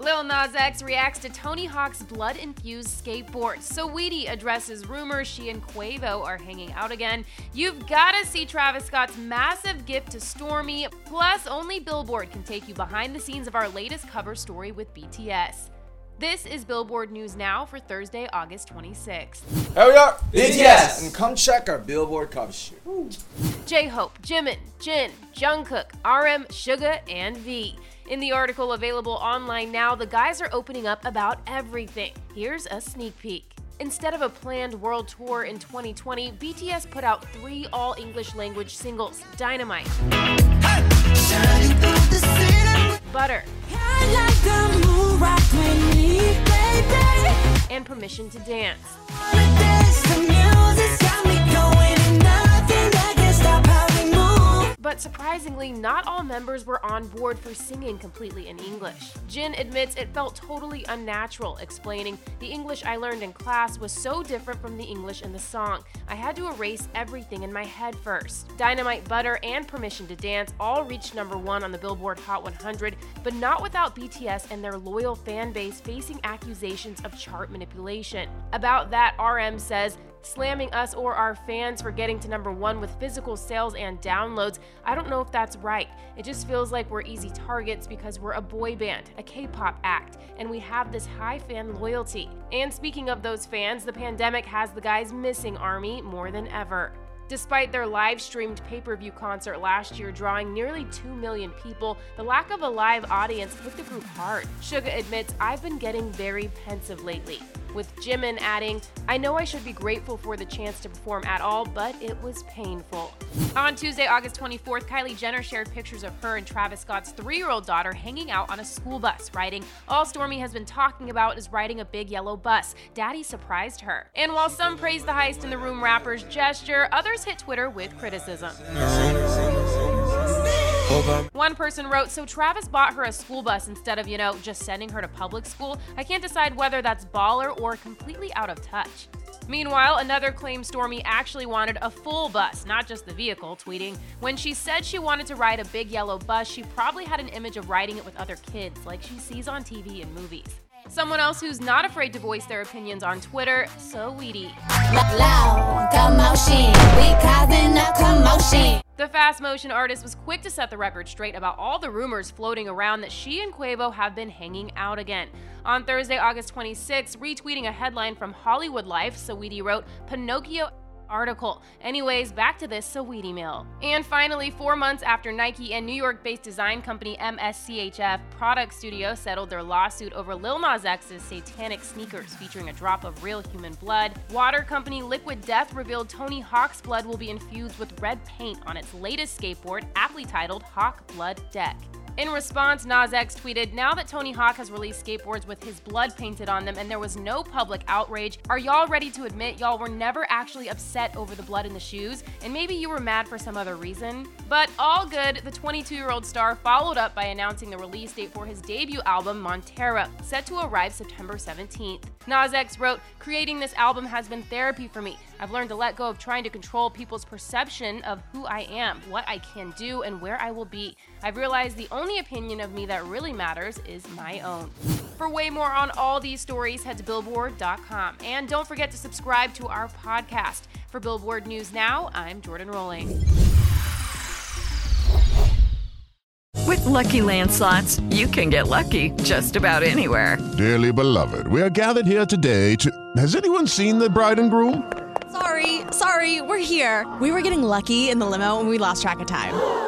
Lil Nas X reacts to Tony Hawk's blood-infused skateboard. Saweetie addresses rumors she and Quavo are hanging out again. You've got to see Travis Scott's massive gift to Stormi. Plus, only Billboard can take you behind the scenes of our latest cover story with BTS. This is Billboard News Now for Thursday, August 26th. Here we are, BTS. and come check our Billboard cover shoot. J-Hope, Jimin, Jin, Jungkook, RM, Suga, and V. In the article available online now, the guys are opening up about everything. Here's a sneak peek. Instead of a planned world tour in 2020, BTS put out three all English language singles Dynamite, Permission to Dance. But surprisingly, not all members were on board for singing completely in English. Jin admits it felt totally unnatural, explaining, The English I learned in class was so different from the English in the song. I had to erase everything in my head first. Dynamite Butter and Permission to Dance all reached number one on the Billboard Hot 100, but not without BTS and their loyal fan base facing accusations of chart manipulation. About that, RM says, slamming us or our fans for getting to number one with physical sales and downloads, I don't know if that's right. It just feels like we're easy targets because we're a boy band, a K pop act, and we have this high fan loyalty. And speaking of those fans, the pandemic has the guys missing Army more than ever. Despite their live streamed pay per view concert last year drawing nearly 2 million people, the lack of a live audience hit the group hard. Suga admits, I've been getting very pensive lately. With Jimin adding, I know I should be grateful for the chance to perform at all, but it was painful. On Tuesday, August 24th, Kylie Jenner shared pictures of her and Travis Scott's three year old daughter hanging out on a school bus, writing, All Stormi has been talking about is riding a big yellow bus. Daddy surprised her. And while some praised the Highest in the Room rapper's gesture, others hit Twitter with criticism. One person wrote, So Travis bought her a school bus instead of, you know, just sending her to public school. I can't decide whether that's baller or completely out of touch. Meanwhile, another claimed Stormi actually wanted a full bus, not just the vehicle, tweeting, When she said she wanted to ride a big yellow bus, she probably had an image of riding it with other kids, like she sees on TV and movies. Someone else who's not afraid to voice their opinions on Twitter, Saweetie. The fast motion artist was quick to set the record straight about all the rumors floating around that she and Quavo have been hanging out again. On Thursday, August 26, retweeting a headline from Hollywood Life, Saweetie wrote, Pinocchio article. Anyways, back to this Saweetie mail. And finally, four months after Nike and New York-based design company MSCHF Product Studio settled their lawsuit over Lil Nas X's satanic sneakers featuring a drop of real human blood, water company Liquid Death revealed Tony Hawk's blood will be infused with red paint on its latest skateboard, aptly titled Hawk Blood Deck. In response, Nas X tweeted, Now that Tony Hawk has released skateboards with his blood painted on them and there was no public outrage, are y'all ready to admit y'all were never actually upset over the blood in the shoes? And maybe you were mad for some other reason? But all good, the 22 year old star followed up by announcing the release date for his debut album, Montero, set to arrive September 17th. Nas X wrote, Creating this album has been therapy for me. I've learned to let go of trying to control people's perception of who I am, what I can do, and where I will be. I've realized the only opinion of me that really matters is my own. For way more on all these stories, head to billboard.com. And don't forget to subscribe to our podcast. For Billboard News Now, I'm Jordan Rolling. With Lucky Land slots, you can get lucky just about anywhere. Dearly beloved, we are gathered here today to. Has anyone seen the bride and groom? Sorry, sorry, we're here. We were getting lucky in the limo and we lost track of time.